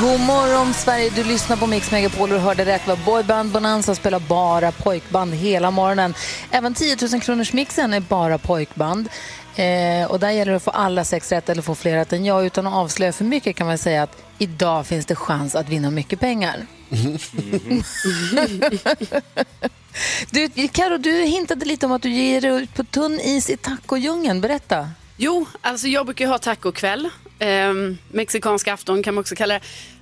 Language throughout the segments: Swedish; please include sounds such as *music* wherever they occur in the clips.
God morgon Sverige, du lyssnar på Mix Megapol och hörde rätt. Var Boyband Bonanza spelar bara pojkband hela morgonen. Även 10 000 kronors mixen är bara pojkband. Eh, och där gäller det att få alla sex rätt eller få fler rätt än jag. Utan att avslöja för mycket kan man säga att idag finns det chans att vinna mycket pengar. *laughs* du, Karo, du hintade lite om att du ger dig ut på tunn is i tacodjungeln. Berätta. Jo, alltså jag brukar ha tacokväll. Ehm, mexikansk afton kan man också kalla det.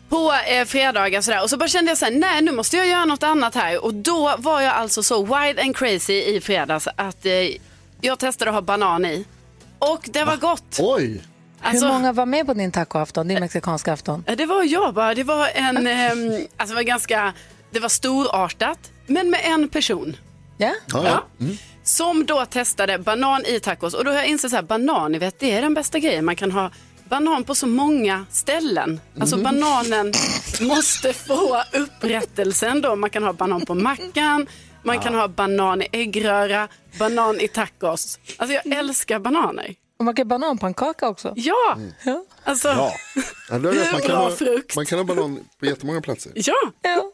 På eh, fredagar sådär. Och så bara kände jag så här, nej nu måste jag göra något annat här. Och då var jag alltså så wild and crazy i fredags att eh, jag testade att ha banan i. Och det var gott. Oj! Alltså, Hur många var med på din tacoafton, din mexikanska afton? eh, Det var jag bara. Det var en, ehm, alltså det var ganska, det var storartat. Men med en person. Ja? Ja, ja. Mm. Som då testade banan i tacos. Och då har jag insett så här, banan, ni vet, det är den bästa grejen. Man kan ha banan på så många ställen. Alltså Mm. bananen måste få upprättelsen då. Man kan ha banan på mackan, man kan ha banan i äggröra, banan i tacos. Alltså jag älskar bananer. Och man kan bananpannkaka också. Ja, Ja. alltså Ja. *laughs* Ja. Man, kan Bra ha, frukt. man kan ha banan på jättemånga platser. ja. Ja,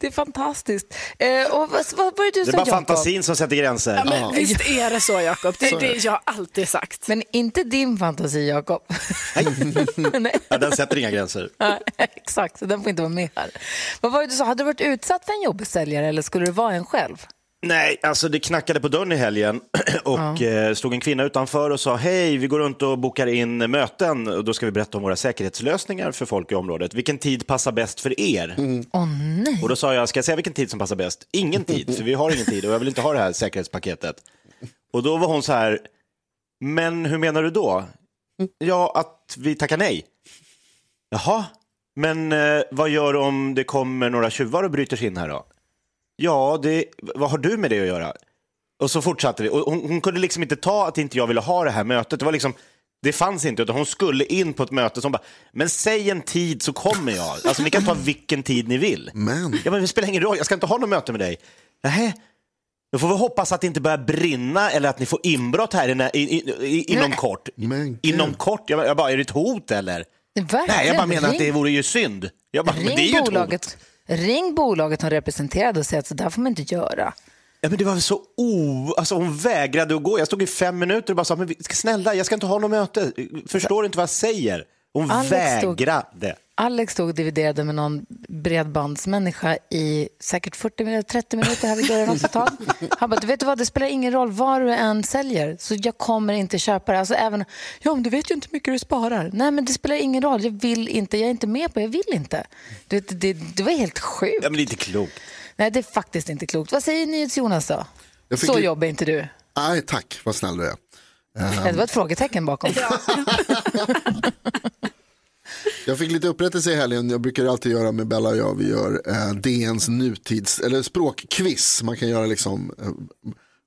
det är fantastiskt. Eh, och vad, vad du Det är bara Jakob? fantasin som sätter gränser. ja men visst är det så Jakob. Det är det jag har alltid sagt. Men inte din fantasi, Jakob. Nej. *laughs* Ja, den sätter inga gränser. Nej, Exakt, så den får inte vara med här. Vad var det du sa? Hade du varit utsatt för en jobbig säljare eller skulle du vara en själv? Nej, alltså det knackade på dörren i helgen *clears throat* och eh, stod en kvinna utanför och sa hej, vi går runt och bokar in möten och då ska vi berätta om våra säkerhetslösningar för folk i området. Vilken tid passar bäst för er? Åh nej. Och då sa jag, ska jag säga vilken tid som passar bäst? Ingen tid, för vi har ingen tid och jag vill inte ha det här säkerhetspaketet. Och då var hon så här, men hur menar du då? Ja, att vi tackar nej. Jaha, men eh, vad gör du om det kommer några tjuvar och bryter sig in här då? Ja, det, vad har du med det att göra? Och så fortsatte vi. Och hon, hon kunde liksom inte ta att inte jag ville ha det här mötet. Det var liksom, det fanns inte, utan hon skulle in på ett möte som bara, men säg en tid så kommer jag. Alltså ni kan ta vilken tid ni vill. Men, Ja, men det spelar ingen roll, jag ska inte ha något möte med dig. Nähä, då får vi hoppas att det inte börjar brinna eller att ni får inbrott här inne- i, i, i, inom kort. Men inom kort? Jag, jag bara, är det ett hot eller? Verkligen. Nej, jag bara menar att Ring- det vore ju synd. Jag bara, men det är Ring ju ett hot. Ring bolaget hon representerade och säg att så där får man inte göra. Ja, men det var så o... Alltså, hon vägrade att gå. Jag stod i fem minuter och bara sa, men snälla, jag ska inte ha något möte. Förstår du inte vad jag säger? Hon Alex stod- vägrade. Alex stod och dividerade med någon bredbandsmänniska i säkert 40 minuter, 30 minuter här vid dörren också ett tag. Han bara, du vet du vad, det spelar ingen roll vad du än säljer, så jag kommer inte köpa det. Alltså även, ja men du vet ju inte hur mycket du sparar. Nej men det spelar ingen roll, jag vill inte, jag är inte med på, jag vill inte. Du vet, det, det var helt sjukt. Ja, men det är inte klokt. Nej det är faktiskt inte klokt. Vad säger NyhetsJonas då? Så li- jobbar inte du. nej tack, vad snäll du är. Det var ett frågetecken bakom. *laughs* Jag fick lite upprättelse i helgen, jag brukar alltid göra med Bella och jag, vi gör eh, DNs nutids, eller språkquiz, man kan göra liksom, eh,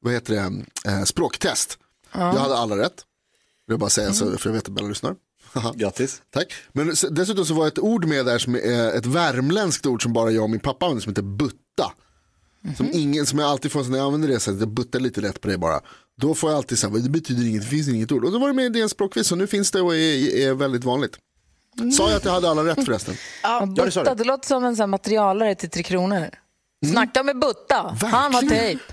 vad heter det, eh, språktest. Jag hade alla rätt, vill jag bara säga så, för jag vet att Bella lyssnar. *laughs* Grattis. Tack. Men dessutom så var ett ord med där som är ett värmländskt ord som bara jag och min pappa använder som heter butta. Som, ingen, som jag alltid får när jag använder det sättet, jag buttar lite lätt på det bara. Då får jag alltid säga, det betyder inget, det finns inget ord. Och då var det med i DNs språkquiz och nu finns det och är, är väldigt vanligt. Sa jag att jag hade alla rätt förresten? Ja, det sa du. Butta, det låter som en sån här materialare till Tre Kronor. Snacka med Butta, han har Verkligen. tejp.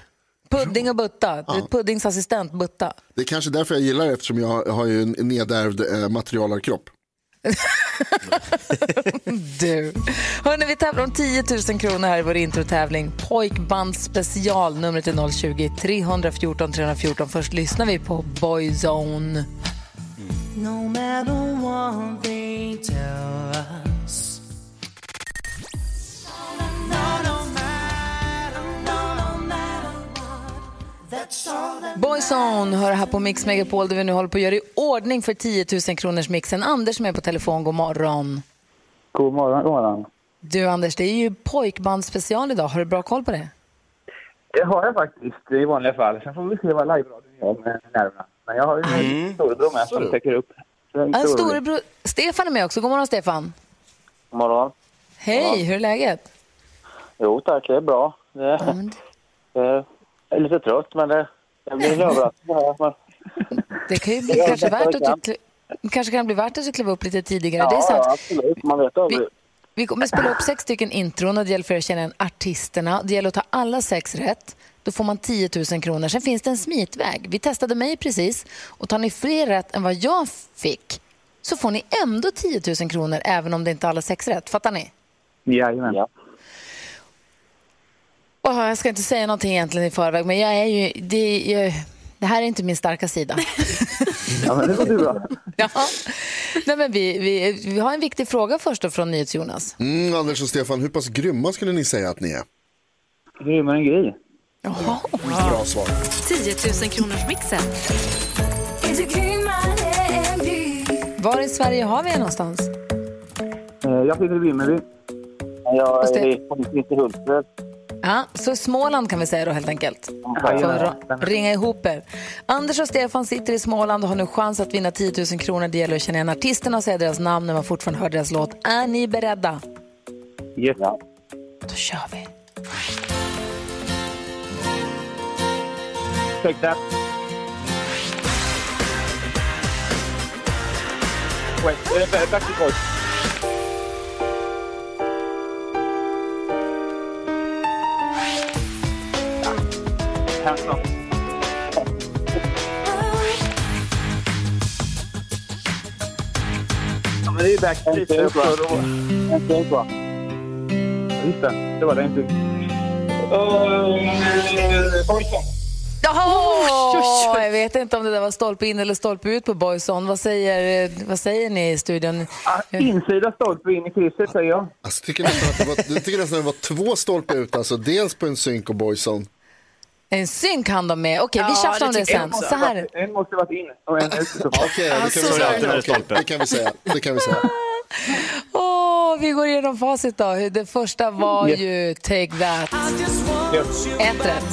Pudding och Butta, vet, puddingsassistent Butta. Det är kanske därför jag gillar det eftersom jag har ju en nedärvd eh, materialarkropp. *laughs* Du. Hörrni, vi tävlar om 10 000 kronor här i vår introtävling. Pojkband special. Numret är 020-314 314. Först lyssnar vi på Boyzone. No matter what they tell us. Boyzone hör här på Mix Megapol där vi nu håller på att göra i ordning för 10 000 kronors mixen. Anders är på telefon, god morgon. God morgon, god morgon. Du Anders, det är ju pojkband special idag. Har du bra koll på det? Det har jag faktiskt i vanliga fall. Sen får vi se vad live-radion gör med nerverna. Men jag har ju en storebror med som täcker upp. En En storebror. Stefan är med också. God morgon Stefan. God morgon. Hej, hur är läget? Jo tack, det är bra. Det är, Ja, men det är lite trött men det, det blir en överraskning. Men, Det kan ju bli kanske, det värt att kan. du, kanske kan bli värt att du kliver upp lite tidigare. ja, det är så ja, absolut. Man vet aldrig. vi, vi kommer spela upp sex stycken intron och det gäller för er att känna igen artisterna. Det gäller att ta alla sex rätt. Då får man 10 000 kronor. Sen finns det en smitväg. Vi testade mig precis och tar ni fler rätt än vad jag fick så får ni ändå 10 000 kronor även om det inte är alla sex rätt. Fattar ni? Jajamän. Ja. Åh, jag ska inte säga någonting egentligen i förväg men jag är ju, det, jag, det här är inte min starka sida. *laughs* ja, men det går du bra. Ja. Nej, men vi, vi, vi har en viktig fråga först då från NyhetsJonas. Mm, Anders och Stefan, hur pass grymma skulle ni säga att ni är? Grymmare än Gry. Jaha. Bra svar. 10 000 kronors mixen. Var i Sverige har vi er någonstans? Eh, Jag sitter i Vimmerby. Jag är i Hultsfred. Ja, så Småland kan vi säga då helt enkelt. För att ringa ihop er. Anders och Stefan sitter i Småland och har nu chans att vinna 10 000 kronor. Det gäller att känna igen artisterna och säga deras namn när man fortfarande hör deras låt. Är ni beredda? Yes. Ja. Då kör vi. Take that. Wait, uh, Backstreet Boys. Hands up. Ja, men det är ju Backstreet. En stund va? Just det, det var det inte. Jaha! Jag vet inte om det där var stolpe in eller stolpe ut på Boyson. Vad säger, vad säger ni i studion? Ah, Insida stolpe in i krysset säger jag. Alltså, tycker nästan att det var, jag tycker nästan att det var två stolpar ut, alltså dels på en synk och boyzone. En synk hann de med. Okej, vi Ja, tjafsar om det sen. jag Så här. En måste varit in och en ut. Okej, det, kan så vi är det säga. stolpe. kan vi säga. Det kan vi säga. *laughs* Åh, vi går igenom facit då. Det första var ju Take That. Ett rätt.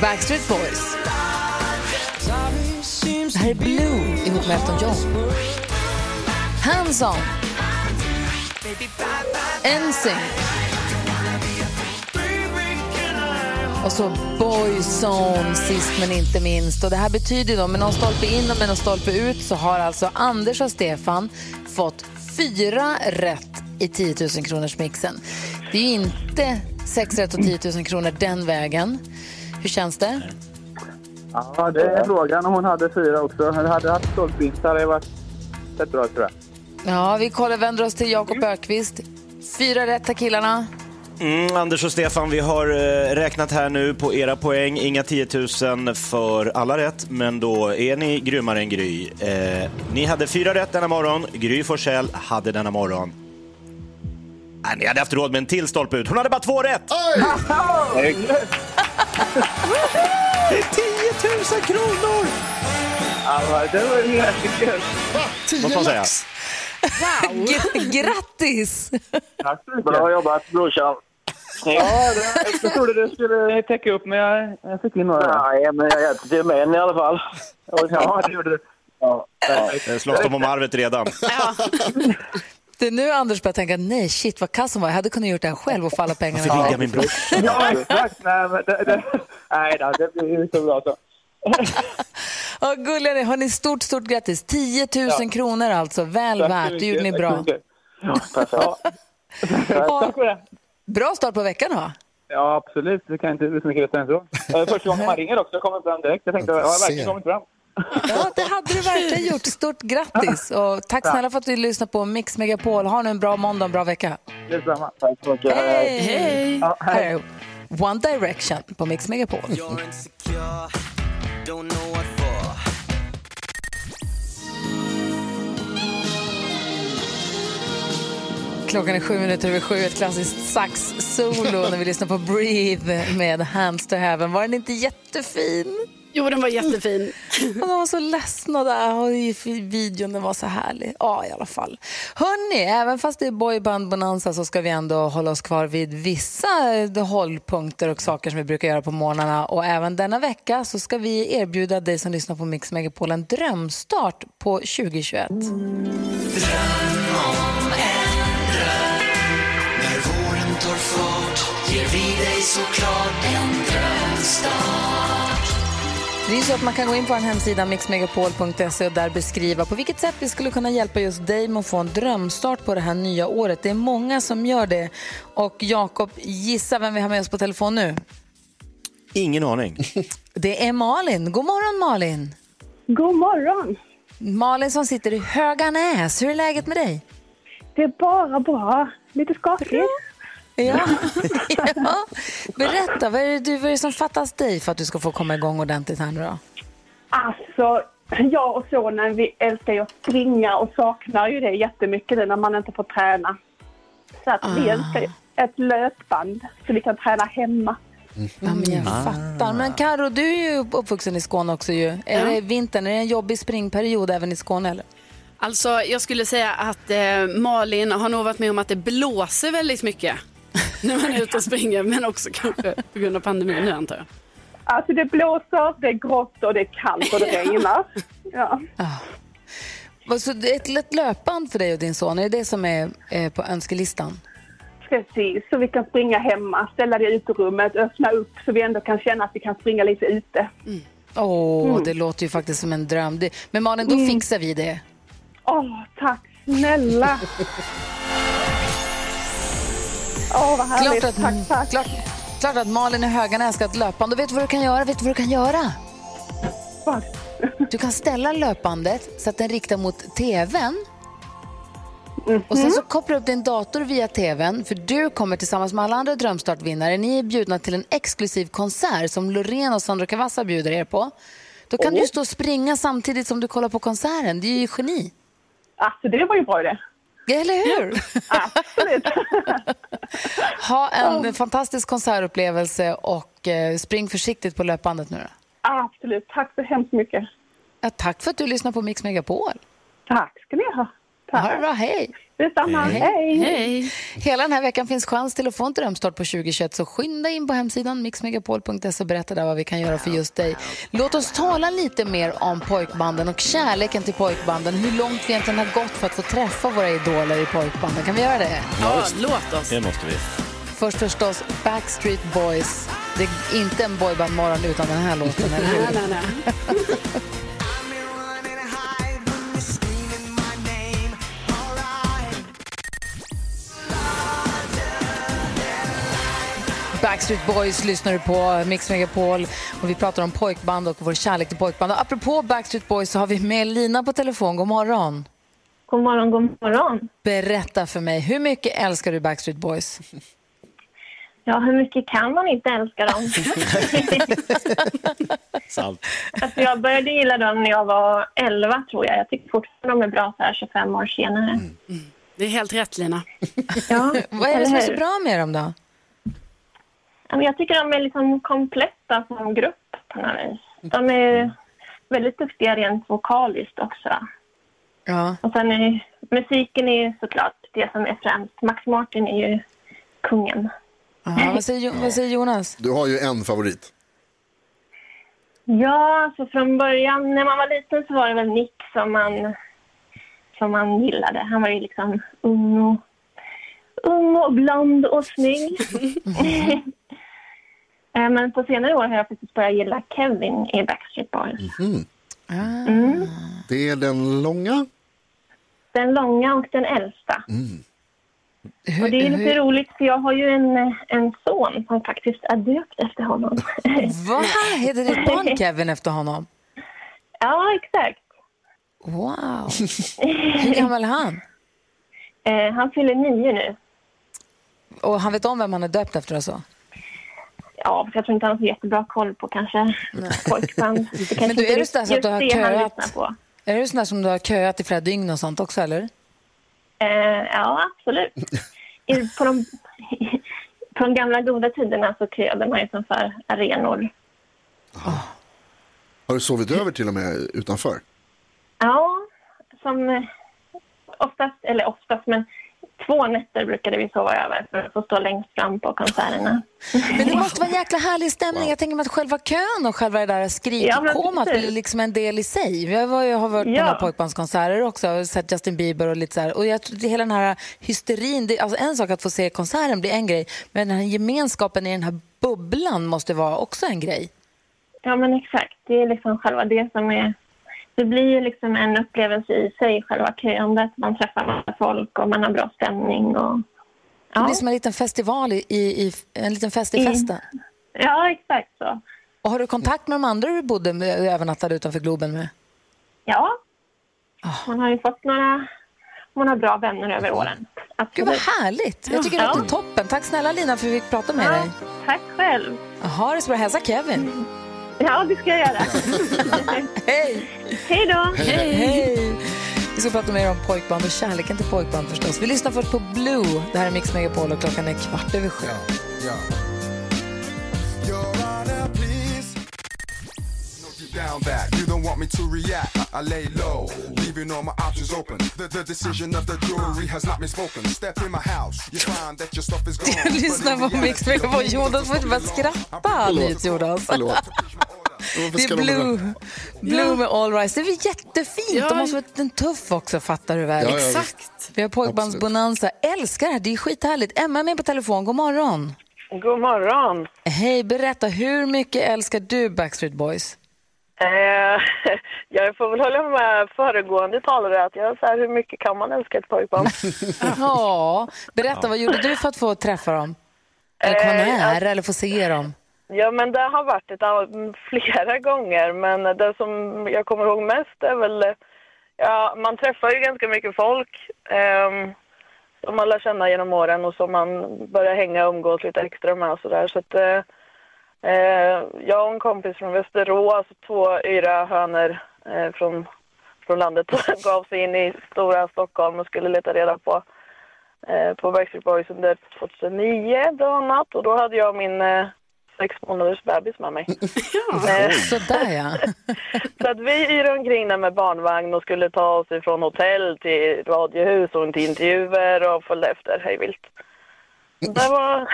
Backstreet Boys. Det här är Blue ihop med Elton John. Hands On. NSYNC. Och så Boyzone sist men inte minst. Och det här betyder då med någon stolpe in och med någon stolpe ut så har alltså Anders och Stefan fått fyra rätt i 10 000 kronors mixen. Det är ju inte sex rätt och 10 000 kronor den vägen. Hur känns det? Ja, det är frågan om hon hade fyra också. Hade hade haft stolpe in så hade det varit rätt bra tror jag. Ja, vi kollar, vänder oss till Jakob Ökvist. Fyra rätt till killarna. Mm, Anders och Stefan, vi har eh, räknat här nu på era poäng. Inga 10 000 för alla rätt, men då är ni grymmare än Gry. Eh, ni hade fyra rätt denna morgon. Gry Forssell hade denna morgon. Nej, ni hade haft råd med en till stolpe ut. Hon hade bara två rätt! Oj! *laughs* Det är 10 000 kronor! Ja, det var ju jäkligt kul. Måste man säga. G- grattis! Tack så mycket. Bra jobbat brorsan. Ja, det, jag trodde det skulle täcka upp men jag, jag fick in några. Nej, men jag hjälpte till med en i alla fall. Ja, det gjorde du. Ja, Det slåss de om arvet redan. Det är nu Anders börjar tänka, nej shit vad kass hon var. Jag hade kunnat gjort det här själv och få alla pengarna. Fick ringa min bror. *laughs* ja exakt. Nej, men det, det, nej då, det blir ju så bra så. *laughs* Ja, gulliga ni. Hörni, stort, stort grattis. 10 000 kronor alltså. Väl Tack värt. Det gjorde ni bra. Ja. Tack för det. Bra start på veckan va? Ja, absolut. Det kan inte bli så mycket bättre än så. Eh, Första gången man ringer också, jag kommer fram direkt. Jag tänkte, ja, jag har verkligen kommit fram. Ja, det hade du verkligen gjort. Stort grattis och tack snälla för att du lyssnade på Mix Megapol. Ha nu en bra måndag och en bra vecka. Detsamma. Tack så mycket. Hej! Hej. Ja, Här hej. är One Direction på Mix Megapol. Klockan är sju minuter över sju, ett klassiskt sax-solo när vi lyssnar på Breathe med Hands to Heaven. Var den inte jättefin? Jo, den var jättefin. *laughs* Och de var så ledsna där och videon den var så härlig. Ja, i alla fall. Hörni, även fast det är boyband bonanza så ska vi ändå hålla oss kvar vid vissa eh, hållpunkter och saker som vi brukar göra på morgnarna. Och även denna vecka så ska vi erbjuda dig som lyssnar på Mix Megapol en drömstart på 2021. Dröm om en dröm När våren tar fart ger vi dig såklart en drömstart Det är så att man kan gå in på en hemsida, mixmegapol.se och där beskriva på vilket sätt vi skulle kunna hjälpa just dig med att få en drömstart på det här nya året. Det är många som gör det. Och Jakob, gissa vem vi har med oss på telefon nu? Ingen aning. *laughs* Det är Malin. God morgon Malin! God morgon! Malin som sitter i Höganäs. Hur är läget med dig? Det är bara bra. Lite skakigt. Ja. *laughs* ja. Berätta, vad är, det, du, vad är det som fattas dig för att du ska få komma igång ordentligt här nu då? Alltså, jag och sonen vi älskar ju att springa och saknar ju det jättemycket nu när man inte får träna. Så att vi Ah. älskar ju ett löpband så vi kan träna hemma. Ja, men jag fattar. Men Karo, du är ju uppvuxen i Skåne också ju. Är det vintern, är det en jobbig springperiod även i Skåne eller? Alltså, jag skulle säga att eh, Malin har nog varit med om att det blåser väldigt mycket när man är ute och springer, men också kanske på grund av pandemin nu antar jag. Alltså det blåser, det är grått och det är kallt och det *laughs* regnar. Ja. Vad, Så det är ett lätt löpband för dig och din son, är det det som är eh, på önskelistan? Precis, så vi kan springa hemma, ställa det i uterummet, öppna upp så vi ändå kan känna att vi kan springa lite ute. Åh, Mm. det låter ju faktiskt som en dröm. Det, men Malin, då Mm. fixar vi det. Åh, tack snälla! *laughs* Åh, vad härligt. Klart att, tack, tack. Klart, klart att Malin i Höganäs ska ha ett löpband. Och vet du vad du kan göra? Vet du vad du kan göra? Vad? Du kan ställa löpbandet så att den riktar mot tvn. Mhm. Och sen så kopplar du upp din dator via tvn för du kommer tillsammans med alla andra Drömstartvinnare, ni är bjudna till en exklusiv konsert som Loreen och Sandro Cavazza bjuder er på. Då kan du ju stå och springa samtidigt som du kollar på konserten. Det är ju geni. Alltså det var ju bra det. Eller hur? Absolut. *laughs* Ha en fantastisk konsertupplevelse och eh, spring försiktigt på löpbandet nu då. Absolut. Tack så hemskt mycket. Ja, tack för att du lyssnar på Mix Megapol. Tack ska ni ha. Tack. Ha det bra, hej! Detsamma. Hej. Hej! Hela den här veckan finns chans till att få en drömstart på 2021 så skynda in på hemsidan mixmegapol.se och berätta där vad vi kan göra för just dig. Låt oss tala lite mer om pojkbanden och kärleken till pojkbanden. Hur långt vi egentligen har gått för att få träffa våra idoler i pojkbanden. Kan vi göra det? Ja, låt oss. Det måste vi. Först förstås Backstreet Boys. Det är inte en boybandmorgon utan den här låten, eller hur? Nej, nej, nej. Backstreet Boys lyssnar du på, Mix Megapol. Och vi pratar om pojkband och vår kärlek till pojkband. Och apropå Backstreet Boys så har vi med Lina på telefon. God morgon. God morgon, god morgon. Berätta för mig, hur mycket älskar du Backstreet Boys? *laughs* Ja, hur mycket kan man inte älska dem? *laughs* Alltså, jag började gilla dem när jag var 11, tror jag. Jag tycker fortfarande de är bra så här 25 år senare. Det är helt rätt Lina. Ja, *laughs* Vad är det som är så bra med dem då? Jag tycker de är liksom kompletta som grupp på något vis. De är väldigt duktiga rent vokaliskt också. Ja. Och sen är musiken är ju såklart det som är främst. Max Martin är ju kungen. Aha, vad, säger, vad säger Jonas? Du har ju en favorit. Ja, alltså från början när man var liten så var det väl Nick som man, som man gillade. Han var ju liksom ung och, ung och blond och snygg. *laughs* Eh, Men på senare år har jag faktiskt börjat gilla Kevin i Backstreet Boys. Mhm. Mm. Det är den långa. Den långa och den äldsta. Och det är lite roligt för jag har ju en, en son som faktiskt är döpt efter honom. *laughs* Vad heter ditt barn *laughs* Kevin efter honom? Ja, exakt. Wow. *laughs* Hur gammal är han? Eh, han fyller nio nu. Och han vet om vem han är döpt efter så? Fast jag tror inte han har så jättebra koll på kanske pojkband. Men du, är du sådär så att du har köat? lyssnar på. Är du sån där som du har köat i flera dygn och sånt också, eller? Eh, ja, absolut. I, på, de, på de gamla goda tiderna så köade man ju som för arenor. Har du sovit över till och med utanför? Ja, som oftast, eller oftast, men två nätter brukade vi sova över för att få stå längst fram på konserterna. Men det måste vara en jäkla härlig *laughs* stämning. Jag tänker mig att själva kön och själva det där Ja, skrikkomat precis. blir liksom en del i sig. Jag var, jag har varit på Ja. några pojkbandskonserter också och sett Justin Bieber och lite så här. Och jag hela den här hysterin, det, alltså en sak att få se konserten blir en grej, men den här gemenskapen i den här bubblan måste vara också en grej. Ja, men exakt. Det är liksom själva det som är... Det blir ju liksom en upplevelse i sig, själva köandet. Man träffar massa folk och man har bra stämning. Och... Det blir som en liten festival, i, i, en liten fest i Mm. festen. Ja, exakt så. Och har du kontakt med de andra du bodde med, övernattade utanför Globen med? Ja. Ah. Man har ju fått några, några bra vänner över åren. Gud vad härligt! Jag tycker det Ja. låter toppen. Tack snälla Lina för att vi fick prata med Ja, dig. Tack själv. Ha det så bra. Hälsa Kevin. Ja, det ska jag göra. *laughs* Hej! Hej då! Hej! Vi ska prata mer om pojkband och kärleken till pojkband förstås. Vi lyssnar först på Blue. Det här är Mix Megapol och klockan är kvart över sju. Down back. You don't want me to react. I lay low, leaving all my options open. The, the decision of the jury has not been spoken. Step in my house, you find that your stuff is gone. Du lyssnar på Mix Megapol. Jonas får inte bara skratta, NyhetsJonas. Det är Blue, Blue med All Rise. Det är jättefint. Ja. De måste vara en tuff också, fattar du väl? Ja, ja. Exakt. Vi har pojkbandsbonanza. Älskar det här. Det är skithärligt. Emma är med på telefon. God morgon. God morgon. Hej, berätta. Hur mycket älskar du Backstreet Boys? Eh, *laughs* jag får väl hålla med föregående talare att jag så här, hur mycket kan man älska ett pojkband? *laughs* Ja, berätta. Vad gjorde du för att få träffa dem? Eller komma Eh, nära eller få se dem? ja, men det har varit ett, flera gånger, men det som jag kommer ihåg mest är väl, eh, ja, man träffar ju ganska mycket folk ehm, som man lär känna genom åren och som man börjar hänga och umgås lite extra med och sådär. Så att, eh, eh, jag och en kompis från Västerås, två yra hönor eh, från, från landet, *laughs* gav sig in i stora Stockholm och skulle leta reda på eh, på Backstreet Boys under 2009 bland annat och då hade jag min eh, sex månaders bebis med mig. *laughs* Eh, Sådär ja. *laughs* så att vi yrade omkring där med barnvagn och skulle ta oss ifrån hotell till radiohus och till intervjuer och följde efter hej vilt. Det var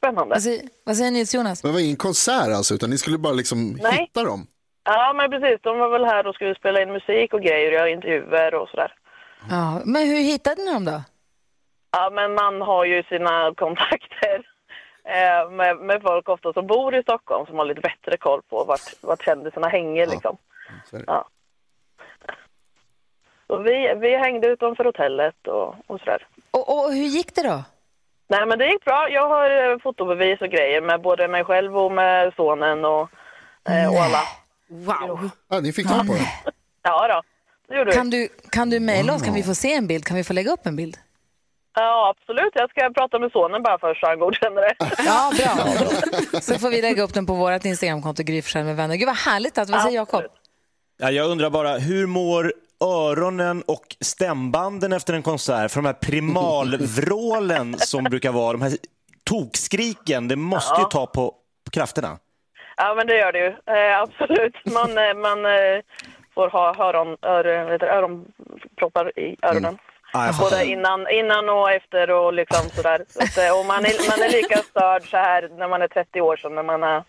spännande. Vad säger, vad säger NyhetsJonas? Men det var ingen konsert alltså, utan ni skulle bara liksom Nej. hitta dem? Ja men precis, de var väl här och skulle spela in musik och grejer och göra intervjuer och sådär. Ja, men hur hittade ni dem då? Ja, men man har ju sina kontakter *laughs* eh, med, med folk ofta som bor i Stockholm som har lite bättre koll på vart, vart kändisarna hänger liksom. Ja. Så vi, vi hängde utanför hotellet och, och sådär. Och, och hur gick det då? Nej men det gick bra. Jag har eh, fotobevis och grejer med både mig själv och med sonen och, eh, och alla. Wow. Ja, ni fick tag på dem? *laughs* Ja då, det gjorde Kan du, kan du mejla oss? Kan vi få se en bild? Kan vi få lägga upp en bild? Ja absolut, jag ska prata med sonen bara först så han godkänner det. *laughs* Ja, bra. Så får vi lägga upp den på vårt Instagramkonto, Gry med vänner. Gud vad härligt. Att, vad säger Jakob? Ja, jag undrar bara, hur mår öronen och stämbanden efter en konsert? För de här primalvrålen *laughs* som brukar vara, de här tokskriken, det måste ju ta på, på krafterna. Ja, men det gör det ju. Eh, absolut. Man, eh, man eh, får ha öron, ör, öronproppar i öronen. Ja, fattar. Både innan, innan och efter och liksom sådär. Så att, eh, och man är, man är lika störd så här när man är 30 år som när man är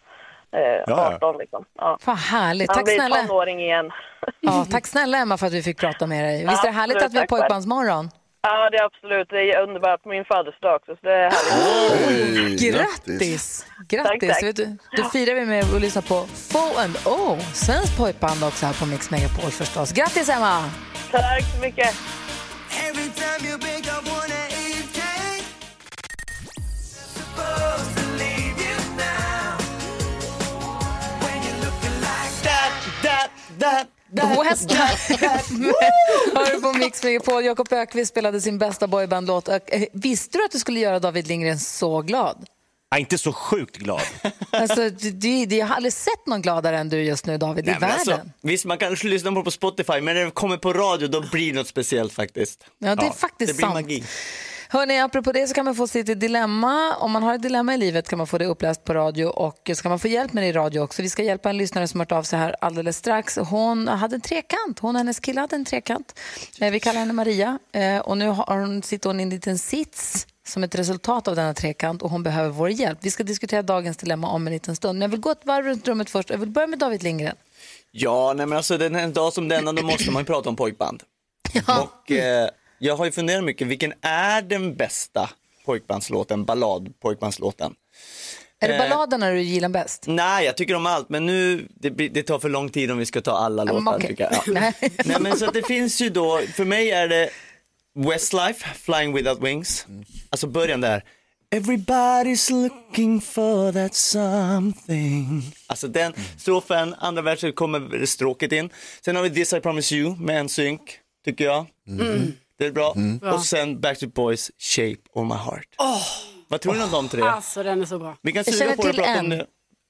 eh, Ja. 18. Liksom. Ja. Vad härligt. Tack blir snälla. tonåring igen. Ja, tack snälla Emma för att vi fick prata med dig. Visst är det härligt absolut. att vi har pojkbandsmorgon? Ja, det är absolut. Det är underbart på min födelsedag också. Så det är härligt. Grattis! Grattis! Tack, tack. Vet du, då firar vi med att lyssna på Fo and O, svensk pojkband också här på Mix Megapol förstås. Grattis Emma! Tack så mycket. That, that, West *laughs* Hör du på Mix Megapol. Jakob Ökvist spelade sin bästa boybandlåt. Eh, Visste du att du skulle göra David Lindgren så glad? Jag är inte så sjukt glad. Alltså, du, du, jag har aldrig sett någon gladare än du just nu, David, i Nej, men världen. alltså, visst, man kanske lyssnar på på Spotify, men när det kommer på radio då blir det något speciellt faktiskt. Ja, det är faktiskt det blir sant. magi. Hörrni, apropå det så kan man få sitt dilemma. Om man har ett dilemma i livet kan man få det uppläst på radio och så kan man få hjälp med det i radio också. Vi ska hjälpa en lyssnare som hört av sig här alldeles strax. Hon hade en trekant. Hon och hennes kille hade en trekant. Eh, Vi kallar henne Maria eh, och nu har hon, sitter hon i en liten sits som ett resultat av denna trekant och hon behöver vår hjälp. Vi ska diskutera dagens dilemma om en liten stund. Men jag vill gå ett varv runt rummet först. Jag vill börja med David Lindgren. Ja, nej men alltså den en dag som denna då måste man ju prata om pojkband. Och eh, jag har ju funderat mycket, vilken är den bästa pojkbandslåten, ballad pojkbandslåten? Är det Eh, balladerna du gillar bäst? Nej, jag tycker om allt, men nu, det, det tar för lång tid om vi ska ta alla låtar. okej. tycker jag. Ja. *laughs* Nej. Nej, men så det finns ju då, för mig är det Westlife, Flying Without Wings. Alltså början där. Everybody's looking for that something. Alltså den strofen, andra versen kommer stråket in. Sen har vi This I Promise You med en synk, tycker jag. Mm. Det är bra. Bra. Och sen Backstreet Boys, Shape of My Heart. Åh, Vad tror ni om de tre? alltså den är så bra. Vi kan Jag suga känner på det och till prata om en. det.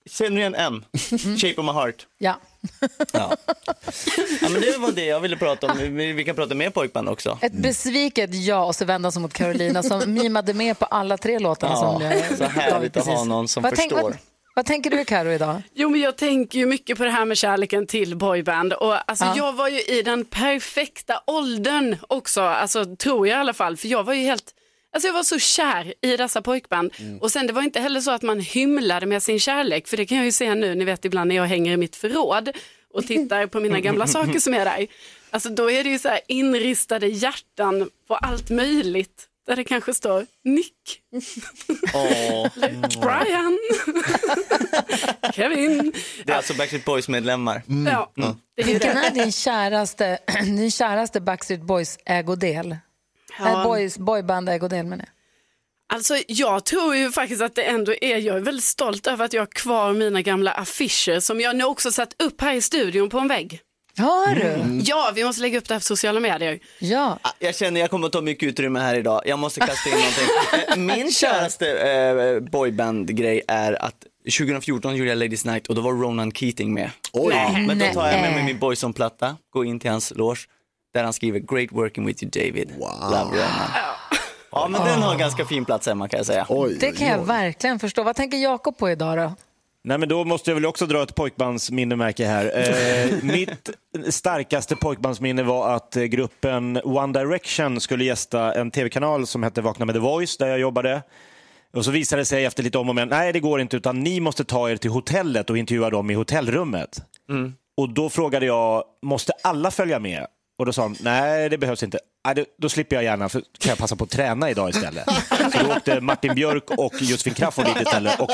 Känner du igen en? Shape of my heart. Ja. Ja. ja men det var det jag ville prata om. Vi, vi kan prata mer pojkband också. Ett besviket ja och så vända sig mot Carolina som mimade med på alla tre låtarna. Ja, som eh, så härligt att ha någon som vad tänk- förstår. vad, vad tänker du Karo idag? Jo, men jag tänker ju mycket på det här med kärleken till boyband. Och, alltså, Ja. Jag var ju i den perfekta åldern också, alltså, tror jag i alla fall. För jag var ju helt, alltså, jag var så kär i dessa pojkband. Och sen det var inte heller så att man hymlade med sin kärlek. För det kan jag ju se nu, ni vet ibland när jag hänger i mitt förråd och tittar på mina gamla saker som är där. Alltså då är det ju så här inristade hjärtan på allt möjligt. Där det kanske står Nick, *laughs* Åh. Brian, *laughs* Kevin. Det är alltså Backstreet Boys medlemmar. Ja, det är ju Vilken det. är din käraste, *clears throat* din käraste Backstreet Boys ägodel? Ja. Äh, boys, boyband ägodel menar jag. Alltså jag tror ju faktiskt att det ändå är, jag är väldigt stolt över att jag har kvar mina gamla affischer som jag nu också satt upp här i studion på en vägg. Har du? Mm. Ja, vi måste lägga upp det här på sociala medier. Ja. Ah, Jag känner jag kommer att ta mycket utrymme här idag. Jag måste kasta in någonting. *laughs* Min käraste eh, boyband-grej är att 2014 gjorde jag Ladies Night och då var Ronan Keating med. Oj. Ja, men då tar jag med mig Nej. min Boyson-platta, går in till hans loge där han skriver Great working with you David. Love Ronan. Ja men den har en ganska fin plats hemma kan jag säga. Oj, Det kan jag verkligen förstå. Vad tänker Jakob på idag då? Nej, men då måste jag väl också dra ett pojkbandsminnemärke här. Eh, *laughs* mitt starkaste pojkbandsminne var att eh, gruppen One Direction skulle gästa en tv-kanal som hette Vakna med The Voice, där jag jobbade. Och så visade det sig efter lite om och men, nej det går inte, utan ni måste ta er till hotellet och intervjua dem i hotellrummet. Och då frågade jag, måste alla följa med? Och då sa de, nej det behövs inte. Nej, det, då slipper jag gärna, för kan jag passa på att träna idag istället. *laughs* Så då åkte Martin Björk och Josefin Crafoord dit istället. Och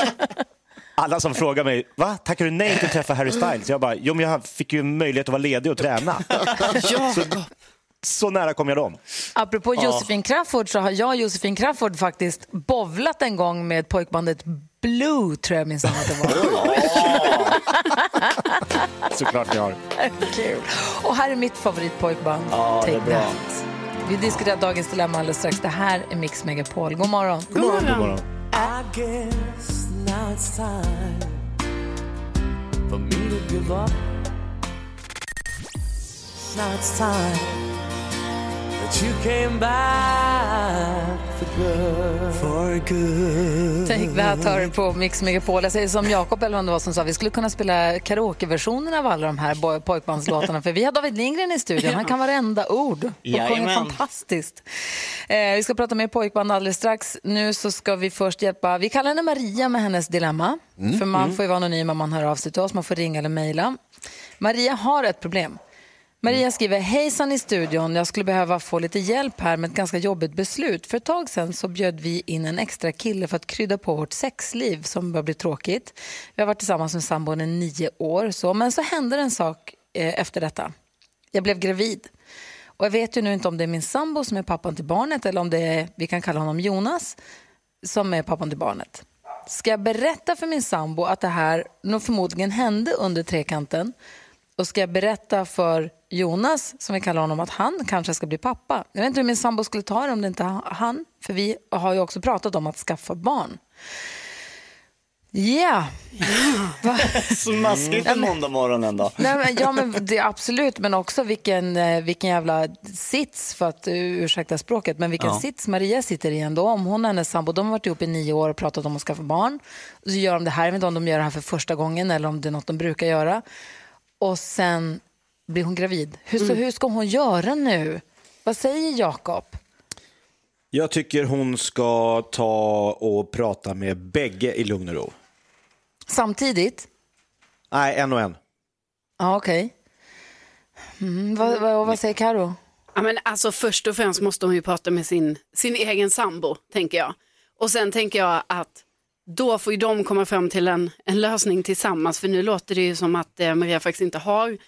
alla som frågar mig, va? Tackar du nej till att träffa Harry Styles? Jag bara, jo men jag fick ju möjlighet att vara ledig och träna. *laughs* Så, så nära kom jag dem. Apropå Josefin Crafoord så har jag och Josefin Crafoord faktiskt bovlat en gång med pojkbandet Blue, tror jag minns att det var. *laughs* Såklart jag har. Kul. Och här är mitt favoritpojkband, Ja, det är Take bra. That. Vi diskuterar dagens dilemma alldeles strax. Det här är Mix Megapol. God morgon. God morgon. God morgon. I guess now it's time for me to give up. Now it's time that you came back Take That hör du på Mix Megapol. Jag säger som Jakob eller var som sa, vi skulle kunna spela karaokeversionen av alla de här pojkbandslåtarna. För vi har David Lindgren i studion. Han kan varenda ord och sjunger fantastiskt. Eh, vi ska prata mer pojkband alldeles strax. Nu så ska vi först hjälpa, vi kallar henne Maria med hennes dilemma. För man får ju vara anonym om man hör av sig till oss. Man får ringa eller mejla. Maria har ett problem. Maria skriver, hejsan i studion, jag skulle behöva få lite hjälp här med ett ganska jobbigt beslut. För ett tag sedan så bjöd vi in en extra kille för att krydda på vårt sexliv som börjar bli tråkigt. Vi har varit tillsammans med sambon i nio år, så, men så hände det en sak eh, efter detta. Jag blev gravid. Och jag vet ju nu inte om det är min sambo som är pappan till barnet eller om det är, vi kan kalla honom Jonas, som är pappan till barnet. Ska jag berätta för min sambo att det här nog förmodligen hände under trekanten och ska jag berätta för Jonas, som vi kallar honom, att han kanske ska bli pappa. Jag vet inte hur min sambo skulle ta det om det inte han, för vi har ju också pratat om att skaffa barn. Ja. *laughs* Va? Smaskigt en måndag morgon ändå. Nej, men, ja, men det, absolut, men också vilken, eh, vilken jävla sits, för att uh, ursäkta språket, men vilken Ja. sits Maria sitter i ändå. Om hon och hennes sambo, de har varit ihop i nio år och pratat om att skaffa barn. Så gör de det här, jag vet inte om de gör det här för första gången eller om det är något de brukar göra. Och sen blir hon gravid. Hur, så, hur ska hon göra nu? Vad säger Jakob? Jag tycker hon ska ta och prata med bägge i lugn och ro. Samtidigt? Nej, en och en. Ja, okej. Mm, vad, vad, vad säger Karo? Ja, men alltså, först och främst måste hon ju prata med sin, sin egen sambo, tänker jag. Och sen tänker jag att då får ju de komma fram till en, en lösning tillsammans. För nu låter det ju som att eh, Maria faktiskt inte har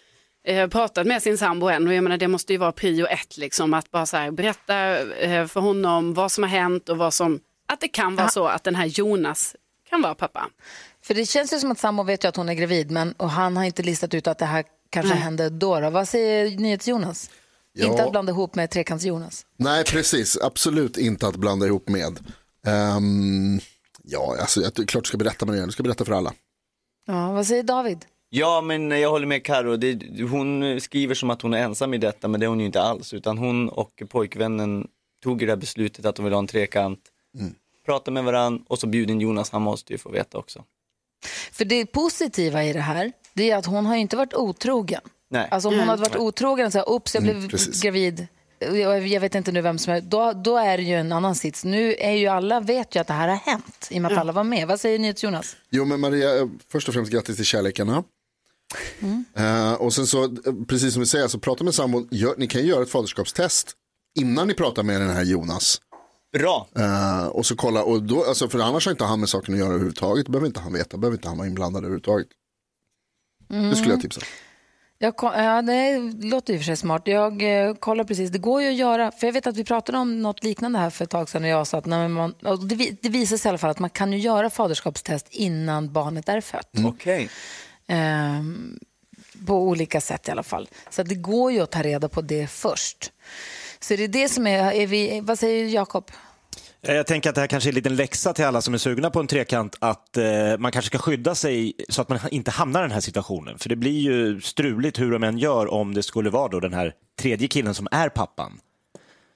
eh, pratat med sin sambo än. Och jag menar, det måste ju vara prio ett, liksom, att bara så här, berätta eh, för honom vad som har hänt och vad som, att det kan vara så att den här Jonas kan vara pappa. För det känns ju som att sambo vet ju att hon är gravid, men och han har inte listat ut att det här kanske Nej. hände då, då. Vad säger NyhetsJonas? Ja. Inte att blanda ihop med Trekants-Jonas. Nej, precis. Absolut inte att blanda ihop med. Ehm, ja, alltså, jag, klart du ska berätta med det. Du ska berätta för alla. Ja, vad säger David? Ja, men jag håller med Karo. Det, hon skriver som att hon är ensam i detta, men det är hon ju inte alls. Utan hon och pojkvännen tog det där beslutet att de vill ha en trekant, Mm. prata med varandra och så bjuder in Jonas, han måste ju få veta också. För det positiva i det här, det är att hon har ju inte varit otrogen. Nej. Alltså om hon Mm. hade varit otrogen och sagt, oops, jag blev Mm, gravid, jag, vet inte nu vem som är, då, då är det ju en annan sits. Nu är ju alla, vet ju att det här har hänt, i och med att alla var med. Vad säger NyhetsJonas? Jo, men Maria, först och främst grattis till kärlekarna. Mm. Och sen så, eh, precis som vi säger, så prata med sambon. Gör, ni kan ju göra ett faderskapstest innan ni pratar med den här Jonas. Bra. Eh, och så kolla, och då, alltså, för annars har inte han med saken att göra överhuvudtaget. Behöver inte han veta, behöver inte han vara inblandad överhuvudtaget. Det skulle jag tipsa. Jag, ja, det låter och för sig smart. Jag eh, kollar precis, det går ju att göra, för jag vet att vi pratade om något liknande här för ett tag sedan och jag sa att nej, man, och det, det visar sig i alla fall att man kan ju göra faderskapstest innan barnet är fött. Okej. Ehm, på olika sätt i alla fall. Så att det går ju att ta reda på det först. Så det är det som är, är vi, vad säger Jakob? Eh, Jag tänker att det här kanske är en liten läxa till alla som är sugna på en trekant, att eh, man kanske ska skydda sig så att man inte hamnar i den här situationen. För det blir ju struligt hur de än gör om det skulle vara då den här tredje killen som är pappan.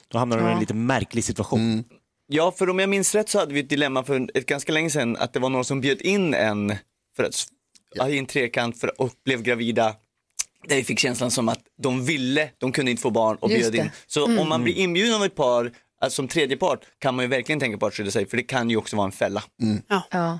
Då hamnar de i en Ja. lite märklig situation. Ja, för om jag minns rätt så hade vi ett dilemma för ett ganska länge sedan att det var någon som bjöd in en för att, ja. i en trekant för, och blev gravida. Där vi fick känslan som att de ville, de kunde inte få barn och Just bjöd in. Så Mm. om man blir inbjuden av ett par, alltså som tredje part, kan man ju verkligen tänka på att skydda sig för det kan ju också vara en fälla. Ja.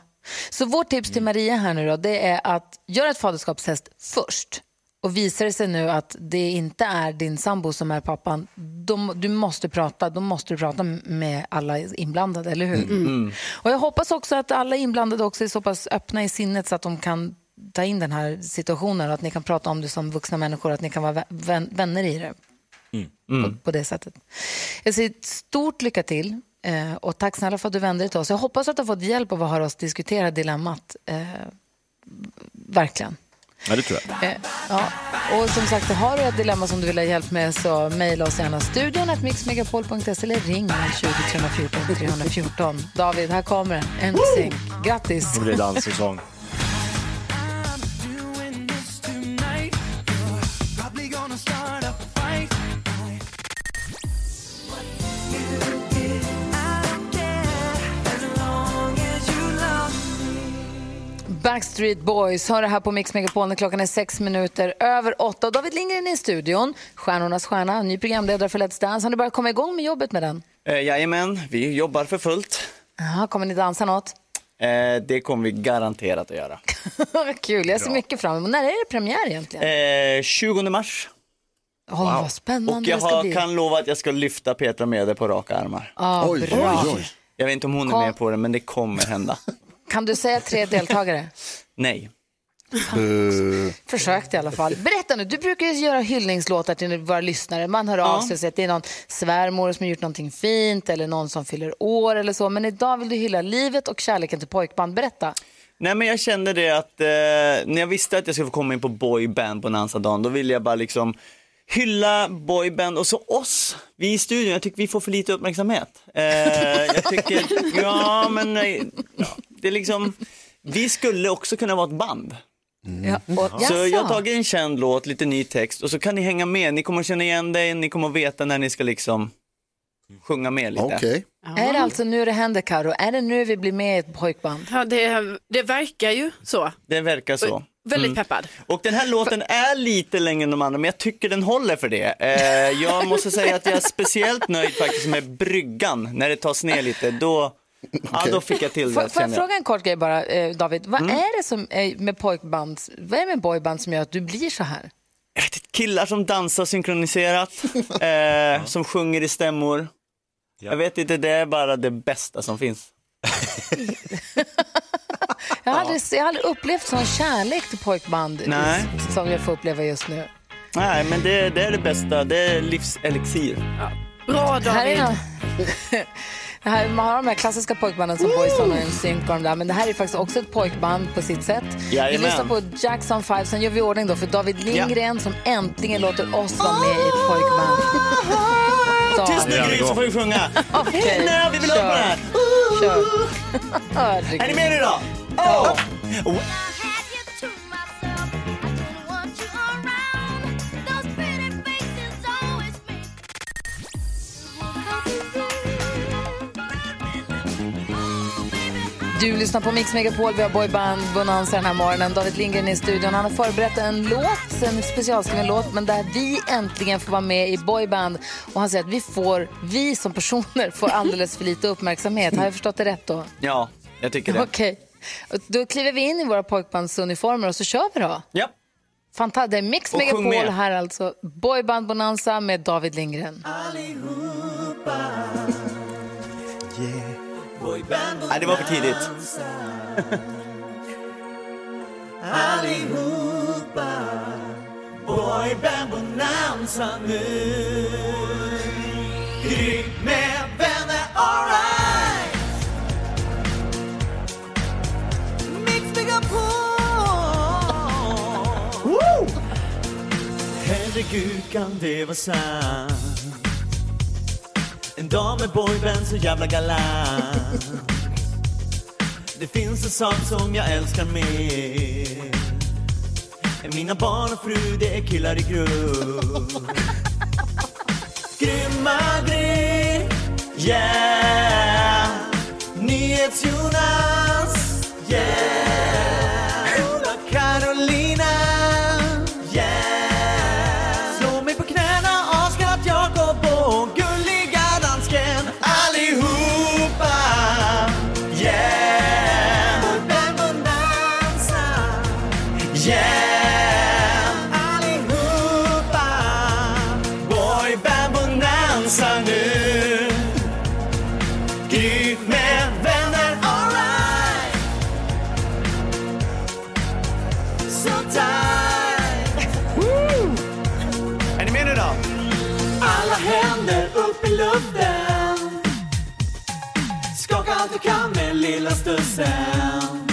Så vårt tips till Maria här nu då, det är att göra ett faderskapstest först. Och visar det sig nu att det inte är din sambo som är pappan, då, du måste prata, då måste du prata med alla inblandade, eller hur? Mm. Och jag hoppas också att alla inblandade också är så pass öppna i sinnet så att de kan ta in den här situationen och att ni kan prata om det som vuxna människor, att ni kan vara vä- vän, vänner i det på, på det sättet. Jag säger ett stort lycka till eh, och tack snälla för att du vände dig till oss. Jag hoppas att du har fått hjälp av att höra oss diskutera dilemmat. Eh, verkligen. Ja, det tror jag. Eh, ja. Och som sagt, har du ett dilemma som du vill ha hjälp med så mejla oss gärna studion att mixmegapol.se eller ring 020 314 314. David, här kommer. En synk. Grattis! Nu blir det Backstreet Boys har det här på Mix Megapol när klockan är sex minuter över åtta. David Lindgren är i studion, stjärnornas stjärna, ny programledare för Let's Dance. Har ni börjat komma igång med jobbet med den? Eh, jajamän, vi jobbar för fullt. Aha, kommer ni dansa något? Eh, det kommer vi garanterat att göra. *laughs* Kul, jag ser mycket fram emot. När är det premiär egentligen? Eh, 20 mars. Åh, Vad spännande Och jag det ska har, bli. kan lova att jag ska lyfta Petra Mede på raka armar. Ah, Oj, bra. oj, oj. Jag vet inte om hon är Kom. med på det, men det kommer hända. *laughs* Kan du säga tre deltagare? Nej. Försökte i alla fall. Berätta nu, du brukar ju göra hyllningslåtar till våra lyssnare. Man hör av sig att det är någon svärmor som har gjort någonting fint eller någon som fyller år eller så. Men idag vill du hylla livet och kärleken till pojkband. Berätta. Nej men jag kände det att eh, när jag visste att jag skulle få komma in på boyband på Nansa-dagen, då ville jag bara liksom hylla boyband och så oss, vi i studion, jag tycker vi får för lite uppmärksamhet. Eh, jag tycker, *laughs* ja men eh, ja, det är liksom, vi skulle också kunna vara ett band. Ja, och, Så jag har tagit en känd låt, lite ny text och så kan ni hänga med, ni kommer känna igen dig, ni kommer att veta när ni ska liksom sjunga med lite. Är det alltså nu det händer Karo? Är det nu vi blir med i ett pojkband? Ja, det, det verkar ju så. Det verkar så. Väldigt Mm. peppad. Och den här låten är lite längre än de andra, men jag tycker den håller för det. Eh, jag måste säga att jag är speciellt nöjd faktiskt med bryggan, när det tas ner lite. Då, ja, då fick jag till det. får jag jag. fråga en kort grej bara, eh, David? Vad Mm. är det som är med pojkband, vad är det med boyband som gör att du blir så här? Killar som dansar synkroniserat, *laughs* eh, som sjunger i stämmor. Jag vet inte, det är bara det bästa som finns. *laughs* Jag har, aldrig, jag har aldrig upplevt sån kärlek till pojkband Nej. som jag får uppleva just nu. Nej, men det, det är det bästa. Det är livselixir. Bra Här är någon- *laughs* det här, man har de här klassiska pojkbanden som Boyzone och NSYNC och de där, men det här är faktiskt också ett pojkband på sitt sätt. Vi Jajamän. lyssnar på Jackson 5, sen gör vi ordning då för David Lindgren som äntligen låter oss vara med i ett pojkband. *laughs* Tyst nu Gry så får vi sjunga. Okej, Nej, vi vill ha på det här. Kör. *laughs* Är ni med nu då? Oh. Du lyssnar på Mix Megapol, vi har boyband Bonanza den här morgonen. David Lindgren är i studion. Han har förberett en låt, en specialskriven låt, men där vi äntligen får vara med i boyband. Och han säger att vi får, vi som personer får alldeles för lite uppmärksamhet. Har jag förstått det rätt då? Ja, jag tycker det. Okej. Och Då kliver vi in i våra pojkbandsuniformer och så kör vi då. Ja. Fantastiskt. Det är Mix Megapol här alltså. Boyband Bonanza med David Lindgren. *laughs* Nej, det var för tidigt. Allihopa Boyband bonanza nu Gry med vänner, alright. Mix Megapol Woo! Herregud kan det vara sant En dag med boyband så jävla galant. Det finns en sak som jag älskar mer. Än mina barn och fru, det är killar i grupp Grymma Gry, yeah. Nyhets-Jonas, yeah. Stussen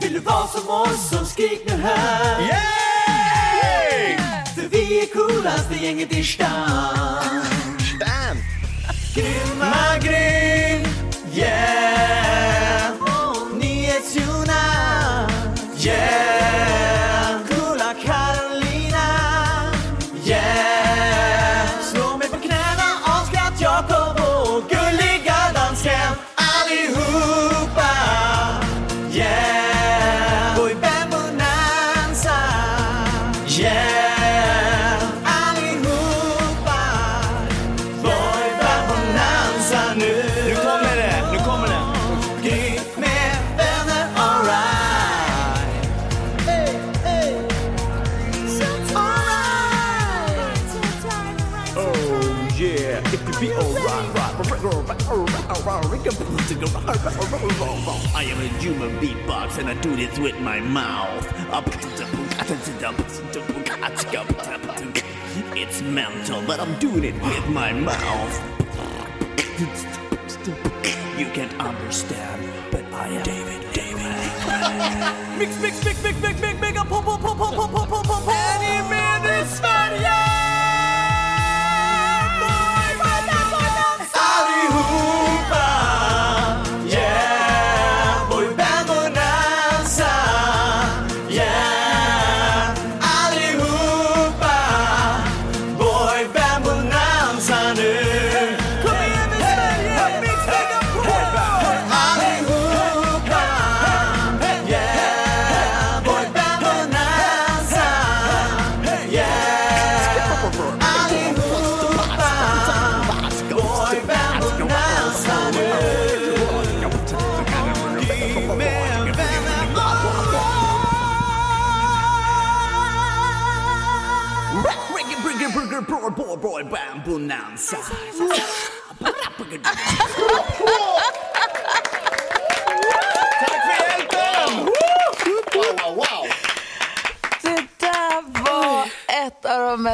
Vill du vara som oss så skrik nu här Yay! För vi är coolaste gänget i stan. Grymma Gry, yeah yeah, if you be alright, I am a human beatbox and I do this with my mouth. It's mental, but I'm doing it with my mouth. You can't understand, but I am David, David. Mix, mix, mix, mix, mix, mix, mega på, på, på, på, på, på, på, på, på. Är ni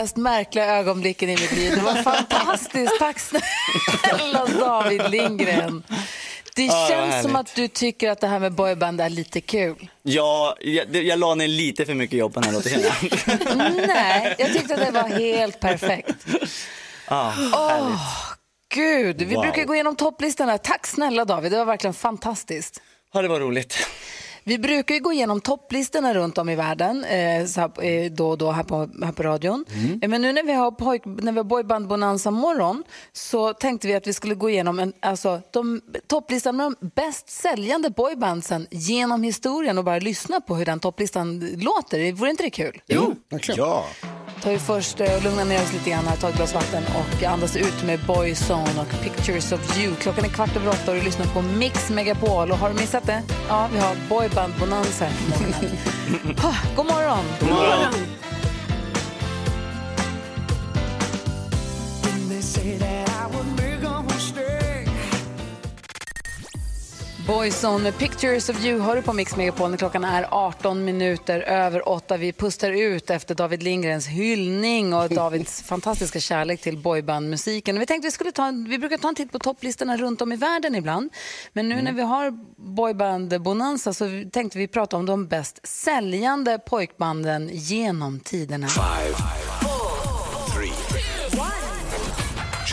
mest märkliga ögonblicken i mitt liv. Det var fantastiskt. Tack snälla David Lindgren. Det vad känns som att du tycker att det här med boyband är lite kul. Ja, jag, jag la ner lite för mycket jobb på den här låten. *laughs* Nej, jag tyckte att det var helt perfekt. Åh, härligt. Gud, vi Wow. brukar gå igenom topplistan här. Tack snälla David, det var verkligen fantastiskt. Ja, det var roligt. Vi brukar ju gå igenom topplistorna runt om i världen eh, så här, eh, då och då här på, här på radion. Mm. Eh, Men nu när vi har, pojk, när vi har Boyband Bonanza morgon så tänkte vi att vi skulle gå igenom en, alltså, de, topplistan med de bäst säljande boybandsen genom historien och bara lyssna på hur den topplistan låter. Vore inte det kul? Jo, ja. tar vi först eh, och lugnar ner oss lite grann här, tar ett glas vatten och andas ut med Boyzone och Pictures of You. Klockan är kvart över åtta och du lyssnar på Mix Megapol. Och har du missat det? Ja, vi har Boyband Bonanza här på morgonen. *laughs* Ha, God morgon! God morgon. Med Pictures of You hör du på Mix Megapol när klockan är 18 minuter över 8. Vi pustar ut efter David Lindgrens hyllning och Davids *laughs* fantastiska kärlek till boybandmusiken. Vi tänkte vi skulle ta, vi brukar ta en titt på topplistorna runt om i världen ibland. Men nu när vi har boyband Bonanza så tänkte vi prata om de bäst säljande pojkbanden genom tiderna.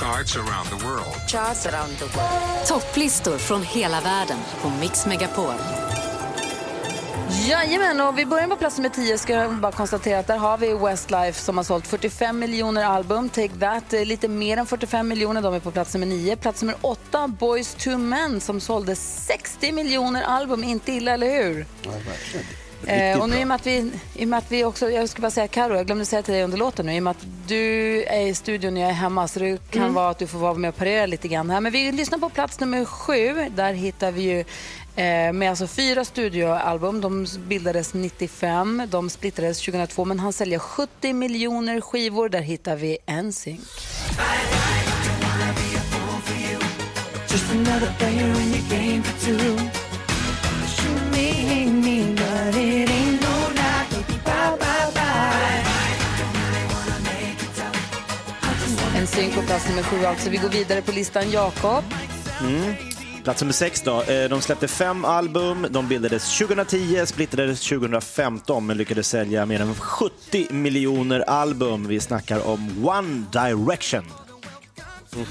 Charts around the world. Charts around the world. Topplistor från hela världen på Mix Megapol. Jajamän, och vi börjar på plats nummer 10. Ska jag bara konstatera att där har vi Westlife som har sålt 45 miljoner album. Take That, eh, lite mer än 45 miljoner. De är på plats nummer 9. Plats nummer 8, Boys to Men som sålde 60 miljoner album. Inte illa, eller hur? Ja, verkligen. Eh, och nu i och med att vi, i och med att vi också, jag ska bara säga Karo, jag glömde säga till dig under låten nu, i och med att du är i studion när jag är hemma så det kan Mm. vara att du får vara med och parera lite grann här. Men vi lyssnar på plats nummer sju, där hittar vi ju eh, med alltså fyra studioalbum. De bildades 95, de splittrades 2002 men han säljer 70 miljoner skivor. Där hittar vi NSYNC. Just another player in your game for two. Bye. NSYNC på plats nummer sju alltså. Vi går vidare på listan. Jakob. Mm. Plats nummer sex då. Eh, De släppte fem album. De bildades 2010, splittrades 2015 men lyckades sälja mer än 70 miljoner album. Vi snackar om One Direction. Mm.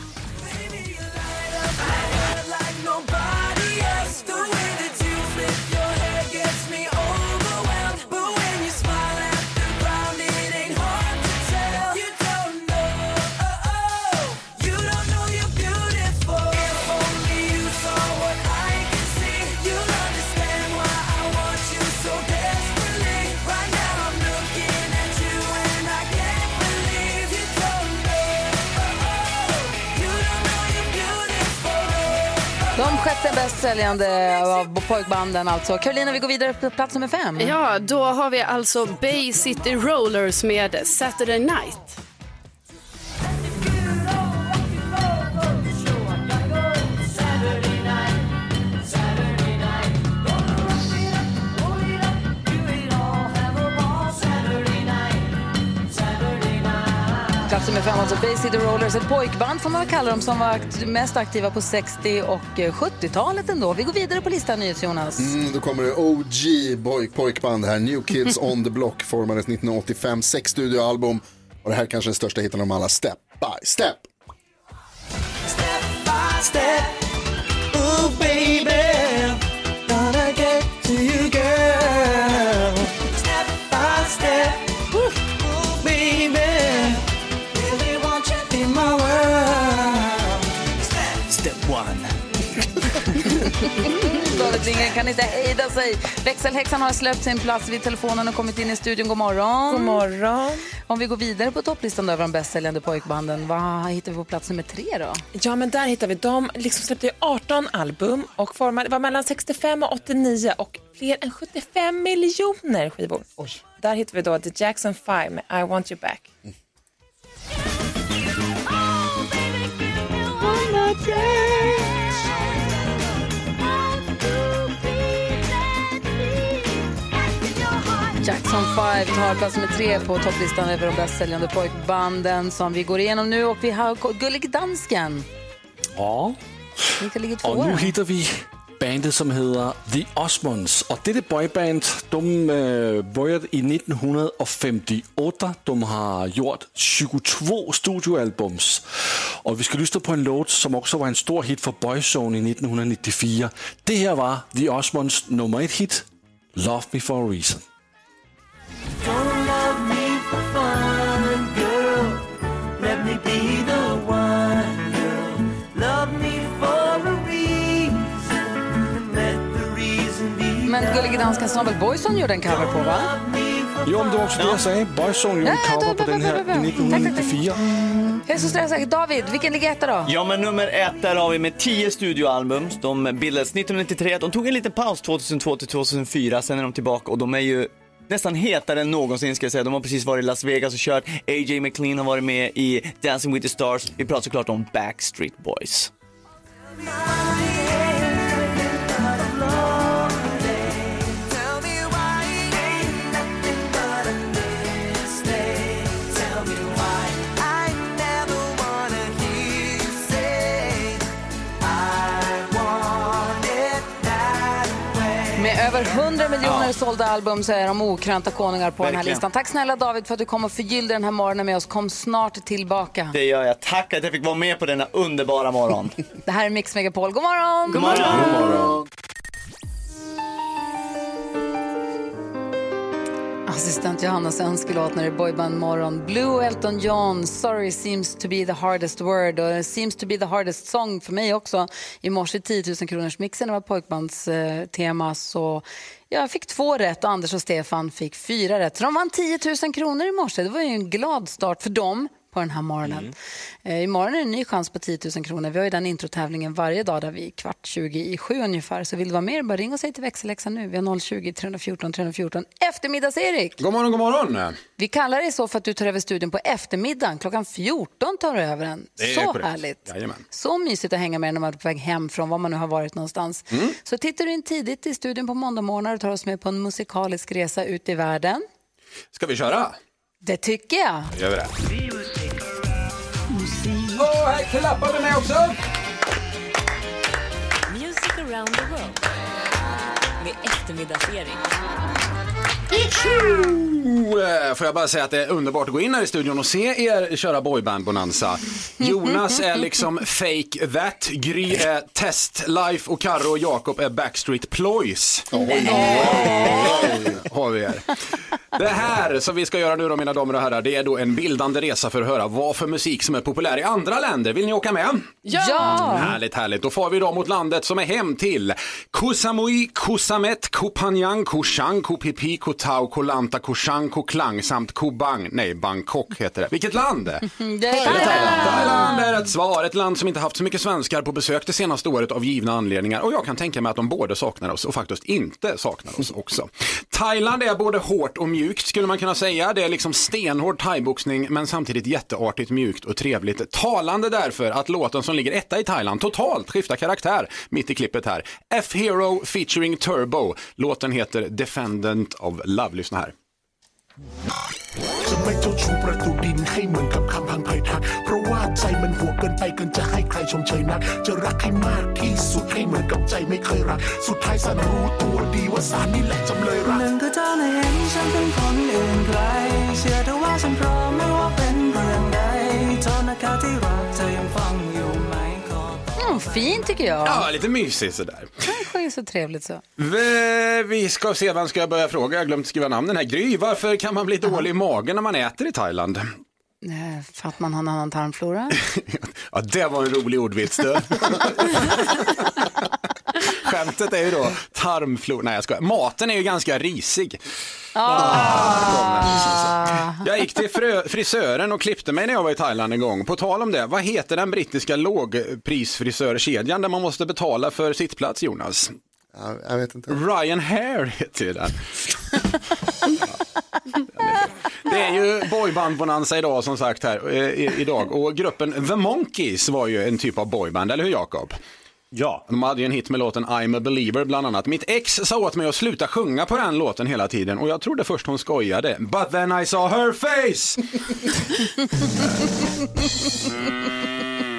Den bäst säljande av pojkbanden alltså. Carolina, vi går vidare på plats nummer fem. Ja, då har vi alltså Bay City Rollers med Saturday Night. Plats efter med fem, alltså Bay City Rollers, ett pojkband får man väl kalla dem som var mest aktiva på 60 och eh, 70-talet ändå. Vi går vidare på listan, NyhetsJonas. Mm, då kommer det OG boy, pojkband här. New Kids *laughs* on the Block formades 1985, sex studioalbum. Och det här är kanske den största hitten av dem alla, Step by Step. step. Ooh, baby, David Lindgren kan inte hejda sig. Växelhäxan har släppt sin plats vid telefonen och kommit in i studion. God morgon. God morgon. Om vi går vidare på topplistan över de bäst säljande pojkbanden, vad hittar vi på plats nummer tre då? Ja, men där hittar vi de liksom släppte ju 18 album och formade, var mellan 65 och 89 och fler än 75 miljoner skivor. Där hittar vi då The Jackson 5 med I want you back. Jackson 5 tar plats nummer tre på topplistan över de bäst säljande pojkbanden som vi går igenom nu och vi har Gullig Dansken. Ja, Vilka ligger och nu hittar vi bandet som heter The Osmonds. Och detta boyband, de äh, började i 1958. De har gjort 22 studioalbums. Och vi ska lyssna på en låt som också var en stor hit för Boyzone i 1994. Det här var The Osmonds nummer ett hit, Love Me For A Reason. Be Men Gullig Dansken som väl Boyzone gjorde en cover på va? Jo, men det var också det jag sa. Boyzone gjorde en cover på den här i 1994. Jag är så stressad. David, vilken ligger etta då? Ja, men nummer ett där har vi med 10 studioalbum. De bildades 1993. De tog en liten paus 2002 till 2004. Sen är de tillbaka och de är ju nästan hetare än någonsin ska jag säga. De har precis varit i Las Vegas och kört. AJ McLean har varit med i Dancing with the Stars. Vi pratar såklart om Backstreet Boys. 100 miljoner sålda album så är de okrönta konungar på den här Verkligen. listan. Tack snälla David för att du kom och förgyllde den här morgonen med oss. Kom snart tillbaka. Det gör jag. Tack att jag fick vara med på denna underbara morgon. *laughs* Det här är Mix Megapol. God morgon! God morgon! God morgon. Assistent Johannas önskelåt när det är boyband morgon. Blue Elton John, Sorry seems to be the hardest word. Och seems to be the hardest song för mig också. I morse 10 000 kronors mixen det var pojkbandstema. Eh, så jag fick två rätt och Anders och Stefan fick fyra rätt. Så de vann 10 000 kronor i morse. Det var ju en glad start för dem på den här morgonen. Eh, imorgon är det en ny chans på 10 000 kronor. Vi har ju den introtävlingen varje dag där vi är kvart 20 i sju ungefär. Så vill du vara med, bara ring och säg till växelläxan nu. Vi har 020 314 314. Eftermiddags-Erik! God morgon, god morgon. Vi kallar dig så för att du tar över studion på eftermiddagen. Klockan 14 tar du över den. Det är Så korrekt. härligt. Jajamän. Så mysigt att hänga med när man är på väg hem från var man nu har varit någonstans. Mm. Så tittar du in tidigt i studion på måndagmorgnar och tar oss med på en musikalisk resa ut i världen. Ska vi köra? Det tycker jag. Då gör vi det. Och här klappar vi med också. Music around the world med eftermiddagsserie. Får jag bara säga att det är underbart att gå in här i studion och se er köra boyband-bonanza. Jonas är liksom fake that, Gry är test life och Karo och Jakob är backstreet ploys. Har vi er. Det här som vi ska göra nu då mina damer och herrar, det är då en bildande resa för att höra vad för musik som är populär i andra länder. Vill ni åka med? Ja! Härligt, härligt. Då får vi då mot landet som är hem till Kusamui, Kusamet, Kupanyang, Kushang, Kupipi, Kotau, Kolanta, Kushang, Koklang samt Kubang. Nej, Bangkok heter det. Vilket land? Det är *laughs* Thailand. Thailand är ett svar. Ett land som inte haft så mycket svenskar på besök det senaste året av givna anledningar. Och jag kan tänka mig att de både saknar oss och faktiskt inte saknar oss också. Thailand är både hårt och mjukt skulle man kunna säga. Det är liksom stenhård thaiboxning men samtidigt jätteartigt mjukt och trevligt. Talande därför att låten som ligger etta i Thailand totalt skiftar karaktär mitt i klippet här. F-Hero featuring Turbo. Låten heter Defendant of Love. Lyssna här. จะไม่เจ้าชู้ประตูดินให้เหมือนกับคำพังไพทัก เพราะว่าใจมันหัวเกินไปเกินจะให้ใครชมเชยนัก จะรักให้มากที่สุดให้เหมือนกับใจไม่เคยรัก สุดท้ายสารรู้ตัวดีว่าสารนี่แหละจำเลยรักหนึ่งคือเธอน่ะเห็นฉันเป็นคนอื่นไกล เชื่อเธอว่าฉันพร้อมไม่ว่าเป็นเรื่องใดโทษนะคะที่รักเธอยังฟังอยู่ไหมขอ Mm, fin tycker jag. Ja, lite mysigt sådär. Sjunger så trevligt så. Vi, ska se, vem ska jag börja fråga? Jag har glömt skriva namnen här. Gry, varför kan man bli dålig i magen när man äter i Thailand? För att man har en annan tarmflora. *laughs* Ja, det var en rolig ordvits du. *laughs* *laughs* Skämtet är ju då tarmflora. Nej, jag skojar. Maten är ju ganska risig. Ah. Jag gick till frisören och klippte mig när jag var i Thailand en gång. På tal om det, vad heter den brittiska lågprisfrisörkedjan där man måste betala för sittplats, Jonas? jag vet inte. Ryan Hair heter ju den. Det är ju boyband-bonanza idag som sagt här eh, idag och gruppen The Monkeys var ju en typ av boyband, eller hur Jakob? Ja. De hade ju en hit med låten I'm a believer bland annat. Mitt ex sa åt mig att sluta sjunga på den låten hela tiden och jag trodde först hon skojade. But then I saw her face!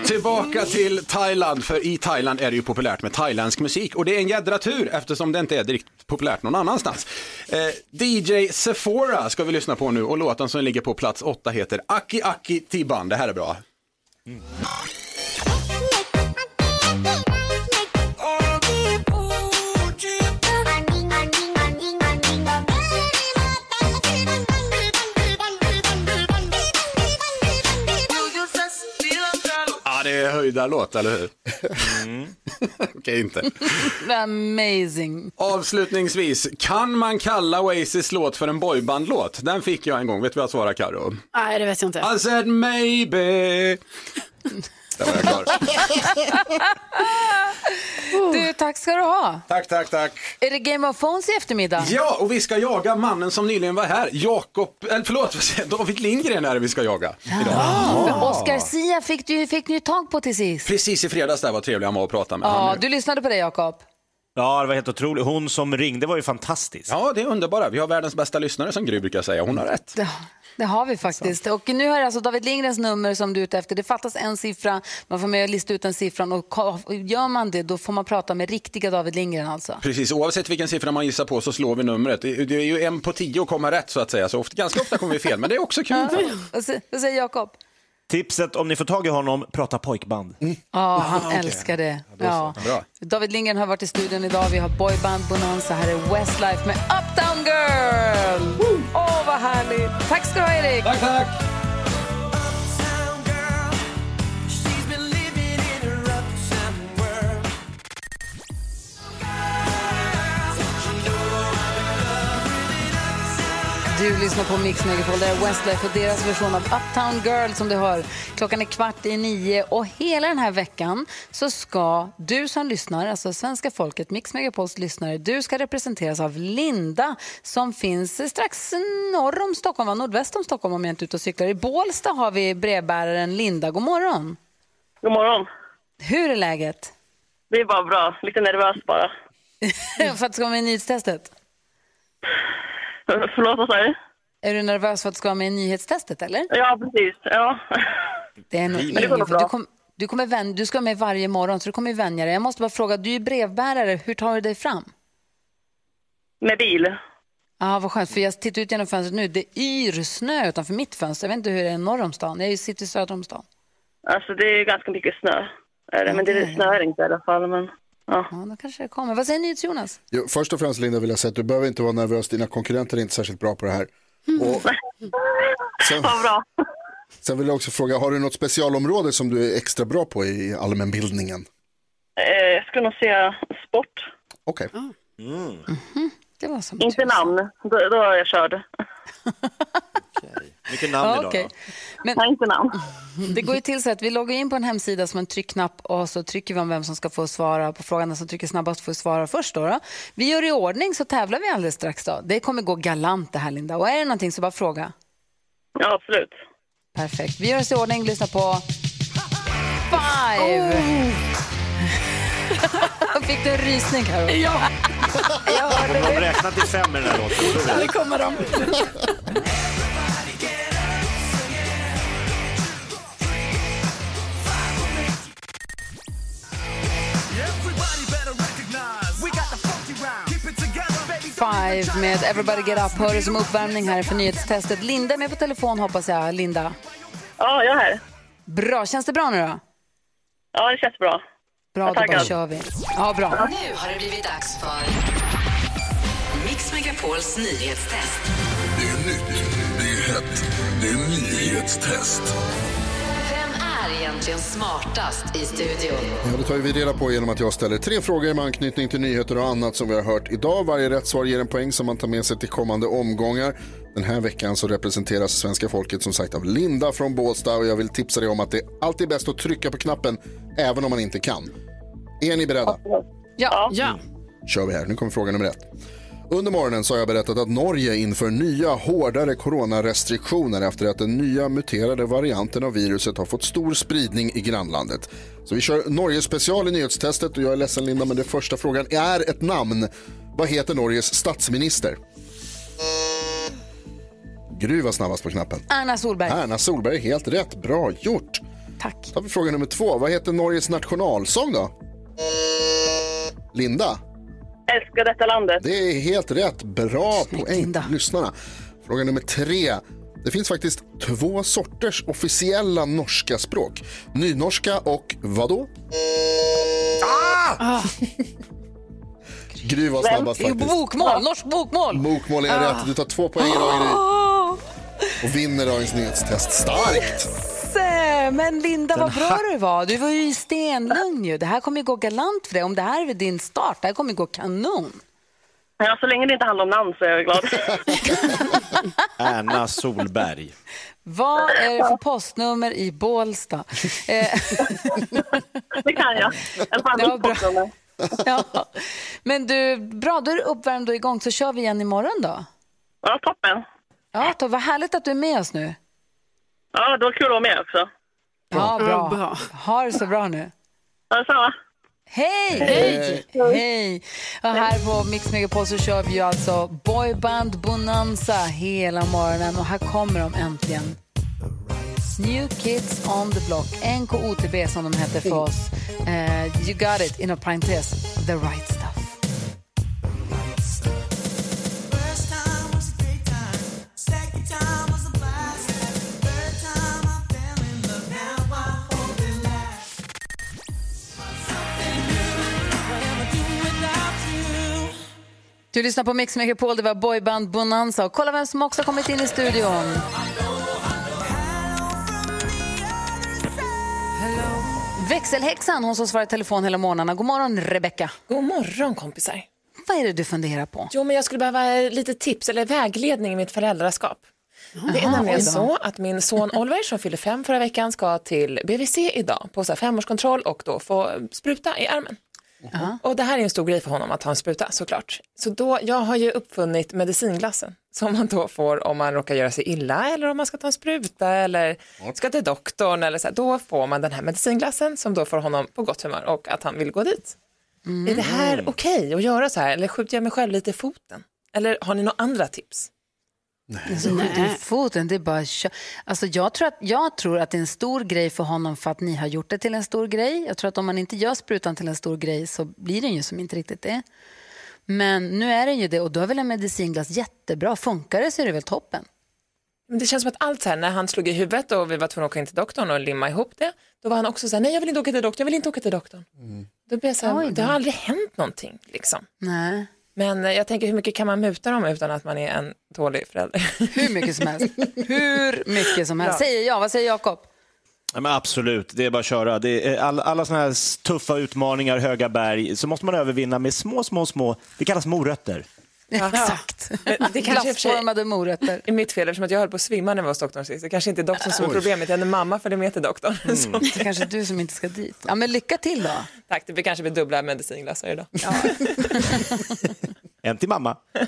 *laughs* Tillbaka till Thailand, för i Thailand är det ju populärt med thailändsk musik och det är en jädra tur eftersom det inte är direkt populärt någon annanstans. Eh, DJ Sephora ska vi lyssna på nu och låten som ligger på plats åtta heter Aki Aki Tiban. Det här är bra. Ja, det är höjdarlåt, eller hur? *laughs* Okej, inte. *laughs* Amazing. Avslutningsvis, kan man kalla Oasis låt för en boybandlåt? Den fick jag en gång. Vet du vad jag svarade, Karo? Nej, det vet jag inte. I said maybe. *laughs* Där var jag klar. *laughs* Du, tack ska du ha. Tack, tack, tack. Är det Game of Phones i eftermiddag? Ja, och vi ska jaga mannen som nyligen var här. Jakob, eller förlåt, *laughs* vad? David Lindgren är det vi ska jaga idag. För Oscar Sia fick du fick ni ju tag på till sist. Precis i fredags där var trevlig han var och pratade med. Ja, du lyssnade på det Jakob. Ja, det var helt otroligt. Hon som ringde var ju fantastisk. Ja, det är underbara. Vi har världens bästa lyssnare som Gry brukar säga. Hon har rätt. Det, det har vi faktiskt. Och nu har jag alltså David Lindgrens nummer som du är ute efter. Det fattas en siffra, man får med och lista ut den siffran och gör man det då får man prata med riktiga David Lindgren alltså. Precis, oavsett vilken siffra man gissar på så slår vi numret. Det är ju en på tio att komma rätt så att säga, så ofta, ganska ofta kommer vi fel, men det är också kul. Vad säger Jakob? Tipset om ni får tag i honom, prata pojkband. Ja, han okej. älskar det. Ja. Bra. David Lindgren har varit i studion idag. Vi har boyband Bonanza. Här är Westlife med Uptown Girl. Åh, vad härligt. Tack ska du ha, Erik. Tack, tack. Du lyssnar på Mix Megapol. Det är Westlife och deras version av Uptown Girl som du hör. Klockan är kvart i nio och hela den här veckan så ska du som lyssnar, alltså svenska folket, Mix Megapols lyssnare, du ska representeras av Linda som finns strax norr om Stockholm, va? nordväst om Stockholm om jag inte är ute och cyklar. I Bålsta har vi brevbäraren Linda. God morgon. God morgon. Hur är läget? Det är bara bra. Lite nervös bara. *laughs* för att du ska vara med i nyhetstestet? *laughs* Förlåt, vad sa du? Är du nervös för att du ska vara med i nyhetstestet eller? Ja, precis. Ja. Det är nog Men det går bra. du, kom, du, kommer vän, du ska vara med varje morgon så du kommer vänja dig. Jag måste bara fråga, du är brevbärare, hur tar du dig fram? Med bil. Ja, vad skönt, för jag tittar ut genom fönstret nu, det yr snö utanför mitt fönster. Jag vet inte hur det är norr om stan, jag sitter söder om stan. Alltså, det är ganska mycket snö. Är det. Men det är snöar inte i alla fall. Men, ja. ja, då kanske det kommer. Vad säger NyhetsJonas? Jo, först och främst Linda vill jag säga att du behöver inte vara nervös, dina konkurrenter är inte särskilt bra på det här. Och *laughs* sen, Vad bra. sen vill jag också fråga, har du något specialområde som du är extra bra på i allmänbildningen? Eh, jag skulle nog säga sport. Okej. Det var som Inte namn. Då, då är jag körd. *laughs* Vilket namn Ja, idag okej. Men, Nej, inte namn. *laughs* Det går ju till så att vi loggar in på en hemsida som en tryckknapp och så trycker vi om vem som ska få svara på frågan. Den som trycker snabbast får svara först. Då, då. Vi gör i ordning så tävlar vi alldeles strax. Då. Det kommer gå galant det här Linda. Och är det någonting så bara fråga. Ja, absolut. Perfekt. Vi gör oss i ordning. Lyssna på *laughs* Five. *laughs* Fick du en rysning Karo? Ja. Jag hörde De det. räknat till fem med den här låten. Där kommer de. Band med Everybody Get Up hör som uppvärmning här för nyhetstestet. Linda är med på telefon hoppas jag. Linda? Ja, jag är här. Bra, känns det bra nu då? Ja, det känns bra. Bra, Jag då bara kör vi. Ja, bra. Nu har det blivit dags för Mix Megapols nyhetstest. Det är nytt, det är hett, det är nyhetstest. Egentligen smartast i studion? Ja, det tar vi reda på genom att jag ställer tre frågor med anknytning till nyheter och annat som vi har hört idag. Varje rätt svar ger en poäng som man tar med sig till kommande omgångar. Den här veckan så representeras svenska folket som sagt av Linda från Båstad och jag vill tipsa dig om att det alltid är bäst att trycka på knappen även om man inte kan. Är ni beredda? Ja. ja. kör vi här. Nu kommer fråga nummer ett. Under morgonen så har jag berättat att Norge inför nya hårdare coronarestriktioner efter att den nya muterade varianten av viruset har fått stor spridning i grannlandet. Så vi kör Norge special i nyhetstestet och jag är ledsen Linda men den första frågan är ett namn. Vad heter Norges statsminister? Gry var snabbast på knappen. Erna Solberg. Erna Solberg, helt rätt. Bra gjort. Tack. Då har vi fråga nummer två. Vad heter Norges nationalsång då? Linda? Älskar detta landet. Det är helt rätt. Bra poäng lyssnarna. Fråga nummer tre. Det finns faktiskt två sorters officiella norska språk. Nynorska och vadå? Ah! *laughs* Gry var snabbast faktiskt. Bokmål, norsk bokmål. Bokmål är rätt. Du tar två poäng idag Gry. Och vinner dagens nyhetstest. Starkt! Se, Men Linda, vad bra du var. Du var ju i stenlugn ju. Det här kommer ju gå galant för dig. Om det här är din start, det här kommer ju gå kanon. Ja, så länge det inte handlar om namn så är jag glad. *laughs* Erna Solberg. Vad är det för postnummer i Bålsta? *laughs* Eh, *laughs* det kan jag. I alla fall mitt postnummer. ja. Men du, bra, då är du uppvärmd och igång så kör vi igen imorgon då. Ja, toppen. Ja, då, vad härligt att du är med oss nu. Ja, det var kul att vara med också. Ja, bra. Ja, bra. Ha det så bra nu. Ja, detsamma. Hej! Hej! Hej! Och här på Mix Megapol så kör vi ju alltså Boyband Bonanza hela morgonen och här kommer de äntligen. New Kids on the Block, NKOTB som de heter för oss. Eh, you got it, inom parentes, the right Du lyssnar på Mix Megapol, det var Boyband Bonanza. Och kolla vem som också har kommit in i studion. Växelhäxan, hon som svarar i telefon hela morgnarna. God morgon, Rebecka. God morgon, kompisar. Vad är det du funderar på? Jo, men jag skulle behöva lite tips eller vägledning i mitt föräldraskap. det är nämligen så att min son Oliver som fyllde fem förra veckan ska till BVC idag på så femårskontroll och då få spruta i armen. Och det här är en stor grej för honom att ha en spruta såklart. Så då, jag har ju uppfunnit medicinglassen *laughs* som man då får om man råkar göra sig illa eller om man ska ta en spruta eller ska till doktorn eller så här, då får man den här medicinglassen som då får honom på gott humör och att han vill gå dit. Är det här okej att göra så här eller skjuter jag mig själv lite i foten? Eller har ni några andra tips? Alltså, skjuter i foten, det är bara alltså, jag, tror att, jag tror att det är en stor grej för honom för att ni har gjort det till en stor grej. Jag tror att om man inte gör sprutan till en stor grej så blir den ju som inte riktigt det. Men nu är den ju det och då är väl en medicinglass jättebra. Funkar det så är det väl toppen. Men det känns som att allt så här, när han slog i huvudet och vi var tvungna att åka in till doktorn och limma ihop det, då var han också så här, nej jag vill inte åka till doktorn, jag vill inte åka till doktorn. Då blev jag så här, det har aldrig hänt någonting liksom. Nej. Men eh, jag tänker hur mycket kan man muta dem utan att man är en dålig förälder? *laughs* Hur mycket som helst. Hur mycket som helst. Ja. Säger jag, vad säger Jakob? Ja, men absolut, det är bara att köra. Det är alla, alla såna här tuffa utmaningar, höga berg, så måste man övervinna med små, små, små, det kallas morötter. Exakt. Men Det kanske Glassformade morötter. är mitt fel eftersom att jag höll på att svimma när jag var hos doktorn sist. Det kanske inte är doktorn som är problemet, det är mamma följer med till doktorn. Så- Det är kanske du som inte ska dit. Ja, men lycka till då. Tack, det blir kanske blir dubbla medicinglassar idag. *laughs* *laughs* En till mamma. *laughs*